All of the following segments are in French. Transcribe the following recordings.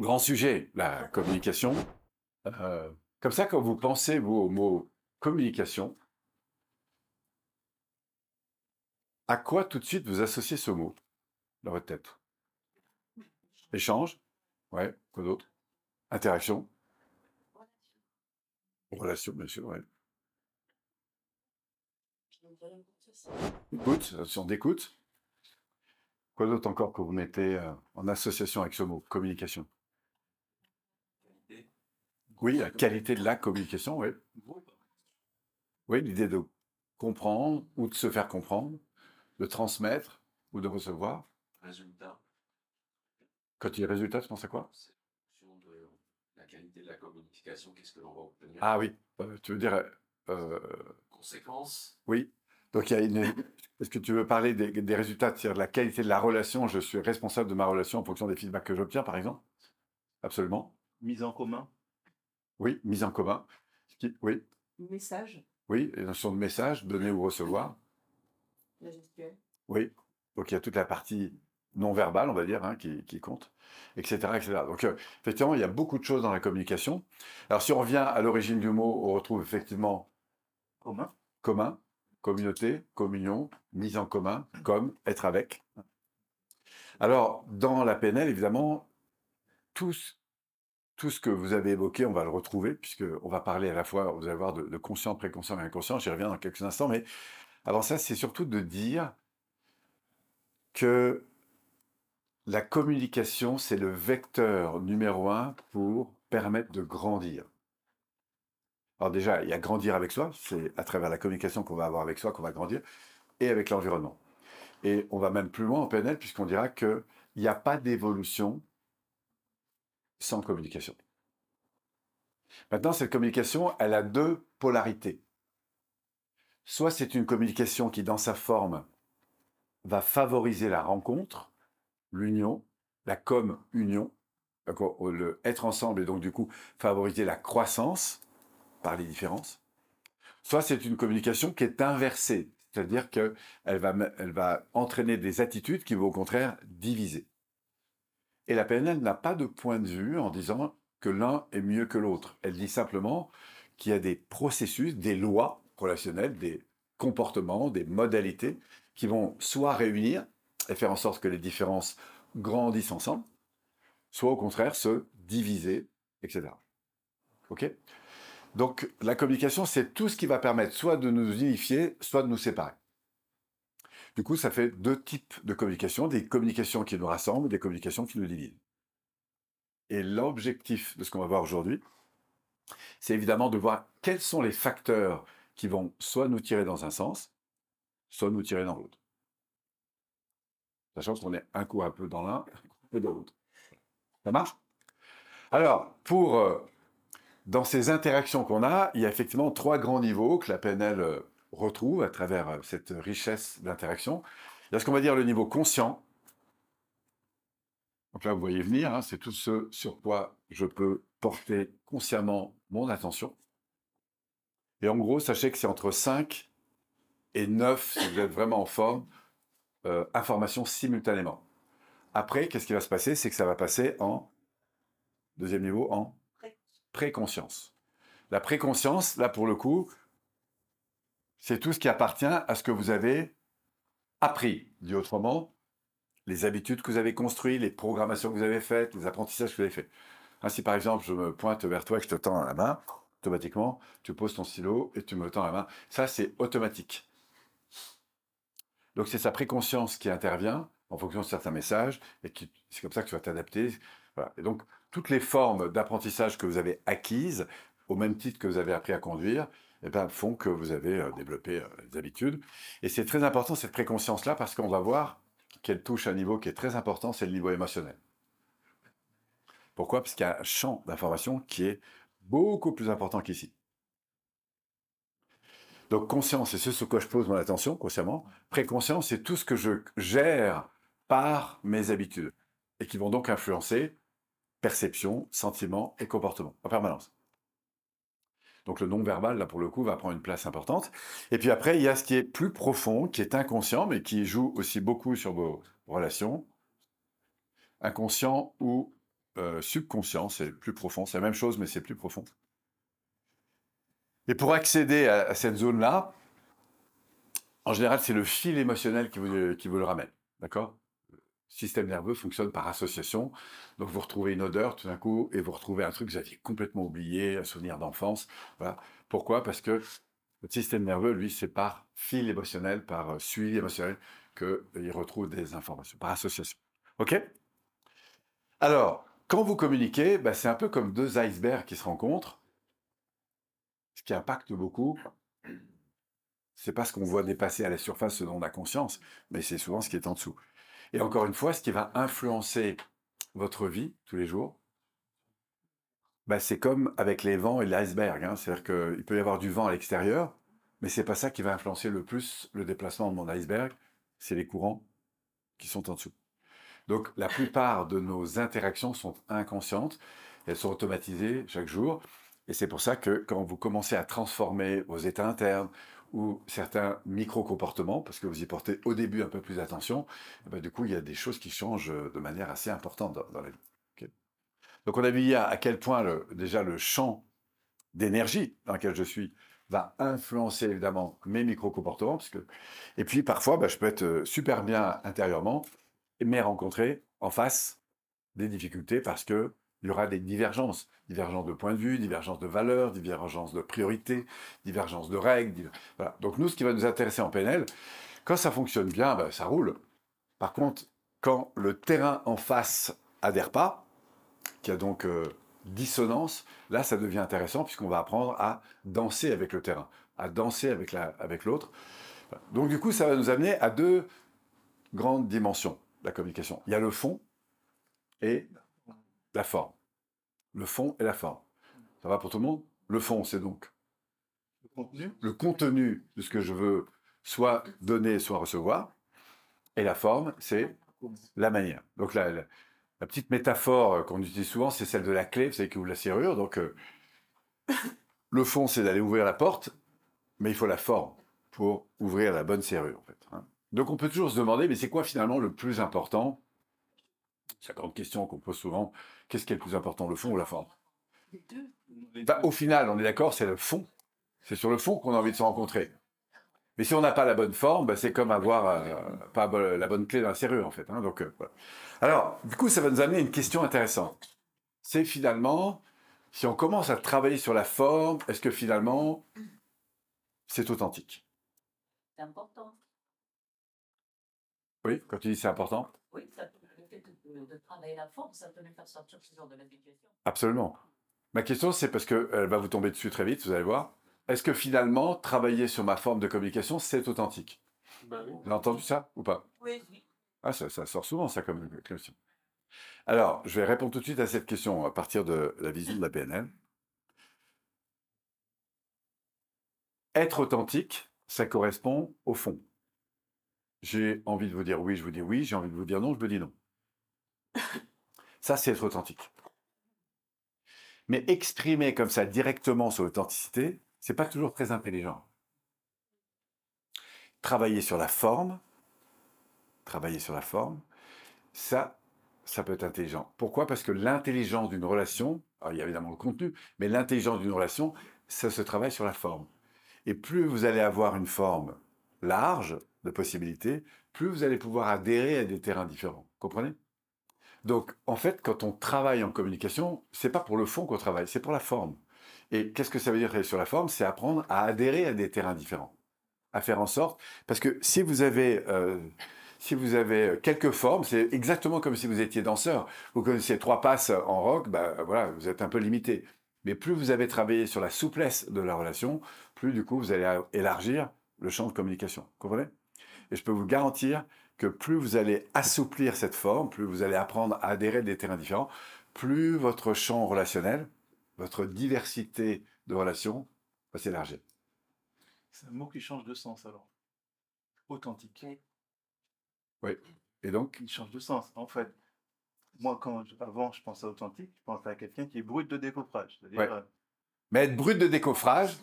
Grand sujet, la communication. Euh, comme ça, quand vous pensez vous, au mot communication, à quoi tout de suite vous associez ce mot dans votre tête? Échange? Ouais, quoi d'autre? Interaction? Relation, bien sûr, ouais. Écoute, on d'écoute. Quoi d'autre encore que vous mettez euh, en association avec ce mot Communication? Oui, la qualité de la communication, oui. Oui, l'idée de comprendre ou de se faire comprendre, de transmettre ou de recevoir. Résultat. Quand il y a résultat, tu penses à quoi? De la qualité de la communication, qu'est-ce que l'on va obtenir? Ah oui, euh, tu veux dire... Euh, Conséquences Oui, donc il y a une... Est-ce que tu veux parler des, résultats, c'est-à-dire de la qualité de la relation? Je suis responsable de ma relation en fonction des feedbacks que j'obtiens, par exemple? Absolument. Mise en commun? Oui, mise en commun. Oui. Message Oui, les notions de message, donner ou recevoir. La gestuelle Oui. Donc il y a toute la partie non verbale, on va dire, hein, qui, compte, etc. etc. Donc euh, effectivement, il y a beaucoup de choses dans la communication. Alors si on revient à l'origine du mot, on retrouve effectivement commun, commun communauté, communion, mise en commun, comme, être avec. Alors, dans la PNL, évidemment, tout, tout ce que vous avez évoqué, on va le retrouver, puisqu'on va parler à la fois, vous allez voir, de, conscient, préconscient et inconscient, j'y reviens dans quelques instants, mais avant ça, c'est surtout de dire que la communication, c'est le vecteur numéro un pour permettre de grandir. Alors déjà, il y a grandir avec soi, c'est à travers la communication qu'on va avoir avec soi qu'on va grandir, et avec l'environnement. Et on va même plus loin en PNL, puisqu'on dira qu'il n'y a pas d'évolution sans communication. Maintenant, cette communication, elle a deux polarités. Soit c'est une communication qui, dans sa forme, va favoriser la rencontre, l'union, la com-union, le être ensemble et donc du coup favoriser la croissance, par les différences, soit c'est une communication qui est inversée, c'est-à-dire qu'elle va, elle va entraîner des attitudes qui vont au contraire diviser. Et la PNL n'a pas de point de vue en disant que l'un est mieux que l'autre. Elle dit simplement qu'il y a des processus, des lois relationnelles, des comportements, des modalités qui vont soit réunir et faire en sorte que les différences grandissent ensemble, soit au contraire se diviser, etc. OK? Donc la communication, c'est tout ce qui va permettre soit de nous unifier, soit de nous séparer. Du coup, ça fait deux types de communication, des communications qui nous rassemblent, des communications qui nous divisent. Et l'objectif de ce qu'on va voir aujourd'hui, c'est évidemment de voir quels sont les facteurs qui vont soit nous tirer dans un sens, soit nous tirer dans l'autre. Sachant qu'on est un coup un peu dans l'un, un peu dans l'autre. Ça marche? Alors, euh, dans ces interactions qu'on a, il y a effectivement trois grands niveaux que la PNL euh, retrouve à travers euh, cette richesse d'interaction. Il y a ce qu'on va dire le niveau conscient. Donc là, vous voyez venir, hein, c'est tout ce sur quoi je peux porter consciemment mon attention. Et en gros, sachez que c'est entre 5 et 9, si vous êtes vraiment en forme, euh, informations simultanément. Après, qu'est-ce qui va se passer? C'est que ça va passer en, deuxième niveau, en préconscience. La préconscience, là pour le coup, c'est tout ce qui appartient à ce que vous avez appris. Dit autrement, les habitudes que vous avez construites, les programmations que vous avez faites, les apprentissages que vous avez faits. Ainsi, par exemple, je me pointe vers toi et que je te tends la main, automatiquement, tu poses ton stylo et tu me tends la main. Ça, c'est automatique. Donc, c'est sa préconscience qui intervient en fonction de certains messages et c'est comme ça que tu vas t'adapter. Et donc, toutes les formes d'apprentissage que vous avez acquises, au même titre que vous avez appris à conduire, eh ben, font que vous avez euh, développé euh, des habitudes. Et c'est très important cette préconscience-là parce qu'on va voir qu'elle touche un niveau qui est très important, c'est le niveau émotionnel. Pourquoi? Parce qu'il y a un champ d'information qui est beaucoup plus important qu'ici. Donc conscience, c'est ce sur quoi je pose mon attention consciemment. Préconscience, c'est tout ce que je gère par mes habitudes et qui vont donc influencer perception, sentiment et comportement en permanence. Donc le non-verbal, là pour le coup, va prendre une place importante. Et puis après, il y a ce qui est plus profond, qui est inconscient, mais qui joue aussi beaucoup sur vos relations. Inconscient ou euh, subconscient, c'est plus profond. C'est la même chose, mais c'est plus profond. Et pour accéder à, à cette zone-là, en général, c'est le fil émotionnel qui vous, qui vous le ramène. D'accord? Système nerveux fonctionne par association. Donc, vous retrouvez une odeur tout d'un coup et vous retrouvez un truc que vous aviez complètement oublié, un souvenir d'enfance. Voilà. Pourquoi? Parce que votre système nerveux, lui, c'est par fil émotionnel, par euh, suivi émotionnel qu'il retrouve des informations, par association. OK? Alors, quand vous communiquez, bah, c'est un peu comme deux icebergs qui se rencontrent. Ce qui impacte beaucoup, c'est pas ce qu'on voit dépasser à la surface, ce dont on a conscience, mais c'est souvent ce qui est en dessous. Et encore une fois, ce qui va influencer votre vie tous les jours, bah, c'est comme avec les vents et l'iceberg. Hein. C'est-à-dire qu'il peut y avoir du vent à l'extérieur, mais c'est pas ça qui va influencer le plus le déplacement de mon iceberg, c'est les courants qui sont en dessous. Donc la plupart de nos interactions sont inconscientes, elles sont automatisées chaque jour, et c'est pour ça que quand vous commencez à transformer vos états internes ou certains micro-comportements, parce que vous y portez au début un peu plus attention, eh ben, du coup il y a des choses qui changent de manière assez importante dans, la vie. Donc on a vu hier à quel point déjà le champ d'énergie dans lequel je suis va influencer évidemment mes micro-comportements. Et puis parfois, bah, je peux être euh, super bien intérieurement, mais rencontrer en face des difficultés parce que il y aura des divergences, divergences de point de vue, divergences de valeurs, divergences de priorités, divergences de règles. Donc nous, ce qui va nous intéresser en PNL, quand ça fonctionne bien, bah, ça roule. Par contre, quand le terrain en face adhère pas, qu'il y a donc euh, dissonance, là, ça devient intéressant puisqu'on va apprendre à danser avec le terrain, à danser avec la- avec l'autre. Donc du coup, ça va nous amener à deux grandes dimensions la communication. Il y a le fond et la forme. Le fond et la forme. Ça va pour tout le monde? Le fond, c'est donc Le contenu? le contenu de ce que je veux soit donner, soit recevoir. Et la forme, c'est la manière. Donc la, la- la petite métaphore euh, qu'on utilise souvent, c'est celle de la clé, vous savez, qui ouvre la serrure. Donc euh, le fond, c'est d'aller ouvrir la porte, mais il faut la forme pour ouvrir la bonne serrure, en fait. hein. Donc on peut toujours se demander, mais c'est quoi finalement le plus important? C'est la grande question qu'on pose souvent. Qu'est-ce qui est le plus important, le fond ou la forme Les deux. Deux. au final, on est d'accord, c'est le fond. C'est sur le fond qu'on a envie de se rencontrer. Mais si on n'a pas la bonne forme, bah, c'est comme avoir euh, pas la bonne clé dans la serrure, en fait. hein. donc, euh, voilà. Alors, du coup, ça va nous amener à une question intéressante. C'est finalement, si on commence à travailler sur la forme, est-ce que finalement, c'est authentique? C'est important. Oui, quand tu dis c'est important? Oui, ça peut, de, de travailler la forme, ça peut nous faire sortir ce genre de la situation. Absolument. Ma question, c'est parce qu'elle va vous tomber dessus très vite, vous allez voir. Est-ce que finalement, travailler sur ma forme de communication, c'est authentique? Bah oui. Vous avez entendu ça ou pas? Oui. Ah, ça, ça sort souvent, ça, comme question. Alors, je vais répondre tout de suite à cette question à partir de la vision de la PNL. Être authentique, ça correspond au fond. J'ai envie de vous dire oui, je vous dis oui. J'ai envie de vous dire non, je vous dis non. Ça, c'est être authentique. Mais exprimer comme ça directement sur l'authenticité, c'est pas toujours très intelligent. Travailler sur la forme, travailler sur la forme, ça, ça peut être intelligent. Pourquoi? Parce que l'intelligence d'une relation, il y a évidemment le contenu, mais l'intelligence d'une relation, ça se travaille sur la forme. Et plus vous allez avoir une forme large de possibilités, plus vous allez pouvoir adhérer à des terrains différents. Comprenez? Donc, en fait, quand on travaille en communication, c'est pas pour le fond qu'on travaille, c'est pour la forme. Et qu'est-ce que ça veut dire travailler sur la forme? C'est apprendre à adhérer à des terrains différents, à faire en sorte, parce que si vous avez euh, si vous avez quelques formes, c'est exactement comme si vous étiez danseur. Vous connaissez trois passes en rock, bah, voilà, vous êtes un peu limité. Mais plus vous avez travaillé sur la souplesse de la relation, plus du coup vous allez élargir le champ de communication. Comprenez? Et je peux vous garantir que plus vous allez assouplir cette forme, plus vous allez apprendre à adhérer à des terrains différents, plus votre champ relationnel, votre diversité de relations va s'élargir. C'est un mot qui change de sens alors. Authentique. Et donc, Il change de sens. En fait, moi, quand je- avant je pensais à authentique, je pensais à quelqu'un qui est brut de décoffrage. Ouais. euh, Mais être brut de décoffrage,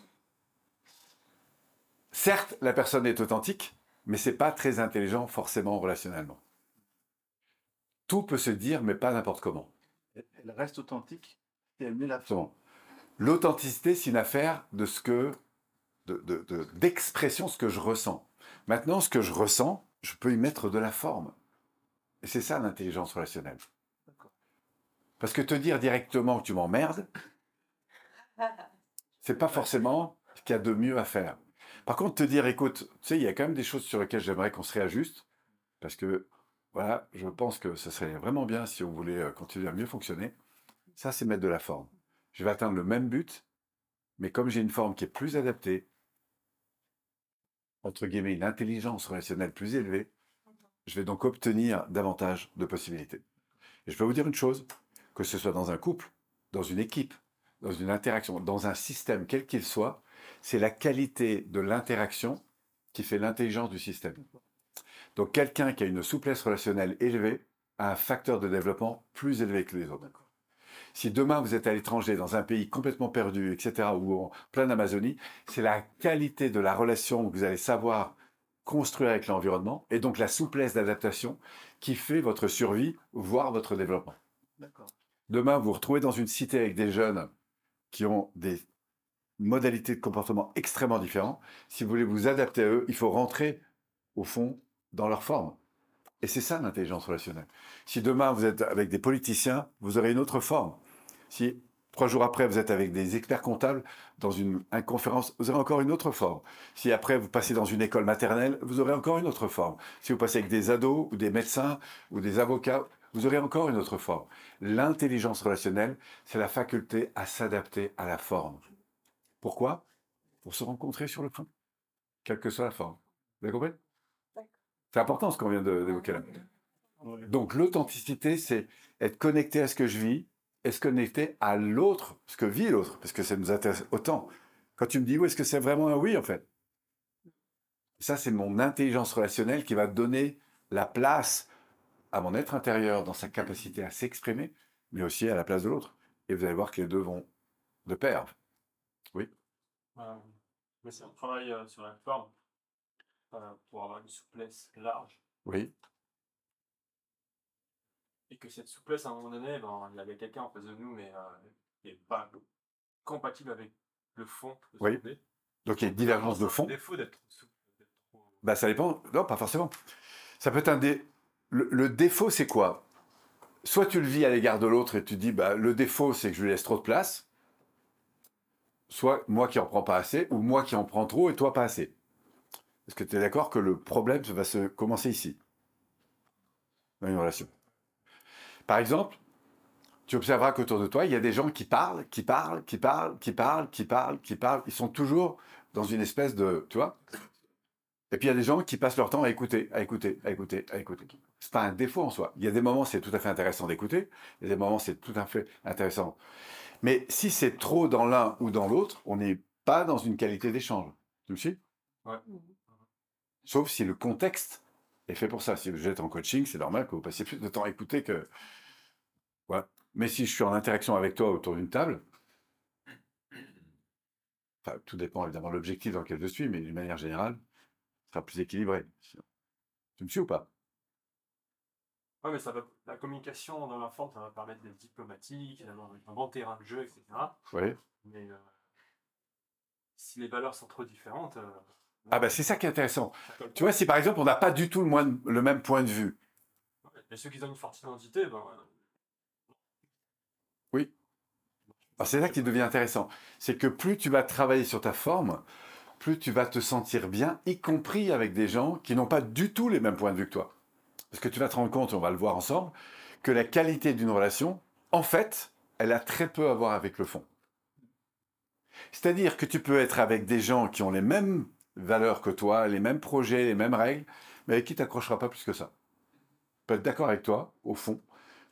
certes, la personne est authentique, mais c'est pas très intelligent forcément relationnellement. Tout peut se dire, mais pas n'importe comment. elle reste authentique et elle met la. L'authenticité, c'est une affaire de ce que, de- de- de- d'expression, ce que je ressens. Maintenant, ce que je ressens, je peux y mettre de la forme. Et c'est ça l'intelligence relationnelle. Parce que te dire directement que tu m'emmerdes, c'est pas forcément ce qu'il y a de mieux à faire. Par contre, te dire, écoute, tu sais, il y a quand même des choses sur lesquelles j'aimerais qu'on se réajuste, parce que, voilà, je pense que ce serait vraiment bien si on voulait euh, continuer à mieux fonctionner. Ça, c'est mettre de la forme. Je vais atteindre le même but, mais comme j'ai une forme qui est plus adaptée, entre guillemets, une intelligence relationnelle plus élevée, je vais donc obtenir davantage de possibilités. Et je peux vous dire une chose, que ce soit dans un couple, dans une équipe, dans une interaction, dans un système, quel qu'il soit, c'est la qualité de l'interaction qui fait l'intelligence du système. Donc quelqu'un qui a une souplesse relationnelle élevée a un facteur de développement plus élevé que les autres. Si demain vous êtes à l'étranger, dans un pays complètement perdu, etc., ou en pleine Amazonie, c'est la qualité de la relation que vous allez savoir construire avec l'environnement, et donc la souplesse d'adaptation qui fait votre survie, voire votre développement. Demain, vous vous retrouvez dans une cité avec des jeunes qui ont des modalités de comportement extrêmement différentes. Si vous voulez vous adapter à eux, il faut rentrer, au fond, dans leur forme. Et c'est ça l'intelligence relationnelle. Si demain, vous êtes avec des politiciens, vous aurez une autre forme. Si trois jours après, vous êtes avec des experts comptables dans une, une conférence, vous aurez encore une autre forme. Si après, vous passez dans une école maternelle, vous aurez encore une autre forme. Si vous passez avec des ados ou des médecins ou des avocats, vous aurez encore une autre forme. L'intelligence relationnelle, c'est la faculté à s'adapter à la forme. Pourquoi? Pour se rencontrer sur le fond, quelle que soit la forme. Vous avez compris? C'est important ce qu'on vient d'évoquer là. Donc l'authenticité, c'est être connecté à ce que je vis et se connecter à l'autre, ce que vit l'autre, parce que ça nous intéresse autant. Quand tu me dis oui, est-ce que c'est vraiment un oui en fait? Ça, c'est mon intelligence relationnelle qui va donner la place à mon être intérieur dans sa capacité à s'exprimer, mais aussi à la place de l'autre. Et vous allez voir que les deux vont de pair. Euh, mais c'est un travail euh, sur la forme euh, pour avoir une souplesse large. Oui, Et que cette souplesse, à un moment donné, ben, il y avait quelqu'un en face de nous, mais qui n'est pas compatible avec le fond. de Oui. donc il y a une divergence de fond. défaut d'être souple. trop- Bah, ça dépend. Non, pas forcément. Ça peut être un dé... le, le défaut, c'est quoi? Soit tu le vis à l'égard de l'autre et tu dis, bah, le défaut, c'est que je lui laisse trop de place. Soit moi qui en prends pas assez, ou moi qui en prends trop et toi pas assez. Est-ce que tu es d'accord que le problème va se commencer ici? Dans une relation. Par exemple, tu observeras qu'autour de toi, il y a des gens qui parlent, qui parlent, qui parlent, qui parlent, qui parlent, qui parlent. Ils sont toujours dans une espèce de, tu vois, et puis il y a des gens qui passent leur temps à écouter, à écouter, à écouter, à écouter. C'est pas un défaut en soi. Il y a des moments c'est tout à fait intéressant d'écouter, il y a des moments c'est tout à fait intéressant. Mais si c'est trop dans l'un ou dans l'autre, on n'est pas dans une qualité d'échange. Tu me suis? Ouais. Sauf si le contexte est fait pour ça. Si vous êtes en coaching, c'est normal que vous passiez plus de temps à écouter que. Mais si je suis en interaction avec toi autour d'une table, enfin, tout dépend évidemment de l'objectif dans lequel je suis, mais d'une manière générale, ce sera plus équilibré. Tu me suis ou pas? Ouais, mais ça va, la communication dans la forme, ça va permettre d'être diplomatique, d'avoir un bon terrain de jeu, etc. Oui. Mais euh, si les valeurs sont trop différentes, euh, Ah bah c'est ça qui est intéressant. Tu vois, si par exemple on n'a pas du tout le, moins- le même point de vue. Et ceux qui ont une forte identité, ben, alors c'est ça qui devient intéressant. C'est que plus tu vas travailler sur ta forme, plus tu vas te sentir bien, y compris avec des gens qui n'ont pas du tout les mêmes points de vue que toi. Parce que tu vas te rendre compte, on va le voir ensemble, que la qualité d'une relation, en fait, elle a très peu à voir avec le fond. C'est-à-dire que tu peux être avec des gens qui ont les mêmes valeurs que toi, les mêmes projets, les mêmes règles, mais avec qui tu n'accrocheras pas plus que ça. Tu peux être d'accord avec toi, au fond,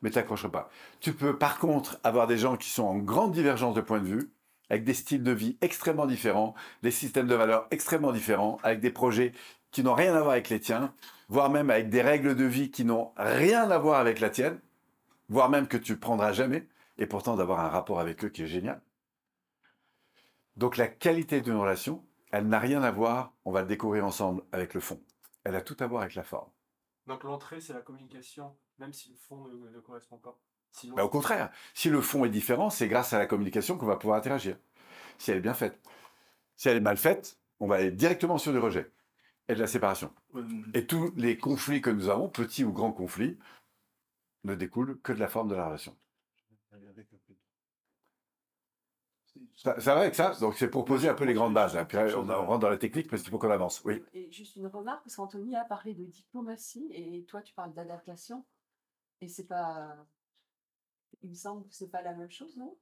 mais tu n'accrocheras pas. Tu peux par contre avoir des gens qui sont en grande divergence de point de vue, avec des styles de vie extrêmement différents, des systèmes de valeurs extrêmement différents, avec des projets qui n'ont rien à voir avec les tiens, voire même avec des règles de vie qui n'ont rien à voir avec la tienne, voire même que tu prendras jamais, et pourtant d'avoir un rapport avec eux qui est génial. Donc la qualité d'une relation, elle n'a rien à voir, on va le découvrir ensemble, avec le fond. Elle a tout à voir avec la forme. donc l'entrée, c'est la communication, même si le fond ne, ne correspond pas. Sinon, Bah, au contraire, si le fond est différent, c'est grâce à la communication qu'on va pouvoir interagir. Si elle est bien faite. Si elle est mal faite, on va aller directement sur du rejet et de la séparation. Et tous les conflits que nous avons, petits ou grands conflits, ne découlent que de la forme de la relation. Ça, ça va avec ça? Donc c'est pour poser un peu les grandes bases. hein. Puis on, on rentre dans la technique parce qu'il faut qu'on avance. Oui. Et juste une remarque, parce qu'Anthony a parlé de diplomatie et toi tu parles d'adaptation. Et c'est pas. Il me semble que c'est pas la même chose, non?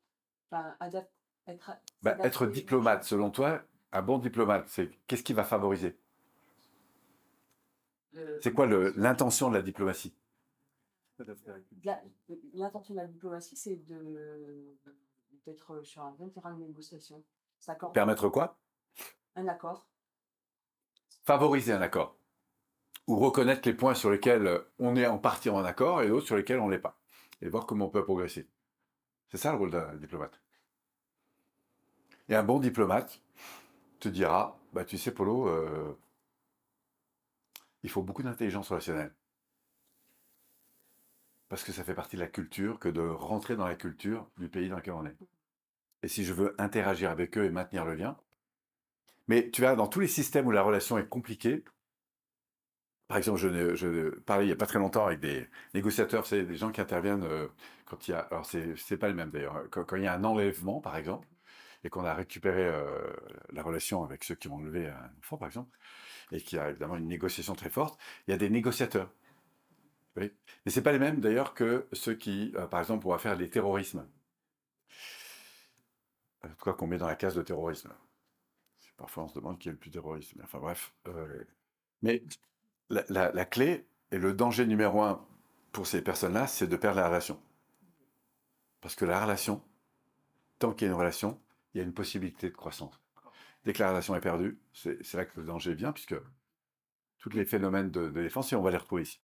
Enfin, adap- être, Bah, être diplomate, selon toi, un bon diplomate, c'est qu'est-ce qui va favoriser? C'est quoi l'intention de la diplomatie? L'intention de la diplomatie, c'est de d'être sur un bon terrain de négociation. Permettre quoi? Un accord. Favoriser un accord. Ou reconnaître les points sur lesquels euh, on est en partie en accord et d'autres sur lesquels on ne l'est pas. Et voir comment on peut progresser. C'est ça le rôle d'un diplomate. Et un bon diplomate te dira, bah, tu sais Polo, euh, il faut beaucoup d'intelligence relationnelle. Parce que ça fait partie de la culture que de rentrer dans la culture du pays dans lequel on est. Et si je veux interagir avec eux et maintenir le lien, mais tu vois, dans tous les systèmes où la relation est compliquée, par exemple, je, parlais il n'y a pas très longtemps avec des négociateurs, c'est des gens qui interviennent euh, quand il y a, alors c'est pas le même d'ailleurs, quand, quand il y a un enlèvement par exemple, et qu'on a récupéré euh, la relation avec ceux qui ont enlevé un enfant par exemple, et qu'il y a évidemment une négociation très forte, il y a des négociateurs. Oui. Mais c'est pas les mêmes d'ailleurs que ceux qui, euh, par exemple, vont faire des terrorismes. En tout cas, qu'on met dans la case de terrorisme. Parfois, on se demande qui est le plus terroriste. Mais enfin, bref. euh, mais la clé et le danger numéro un pour ces personnes-là, c'est de perdre la relation. Parce que la relation, tant qu'il y a une relation, il y a une possibilité de croissance. Dès que la relation est perdue, c'est là que le danger vient, puisque tous les phénomènes de, défense, on va les retrouver ici.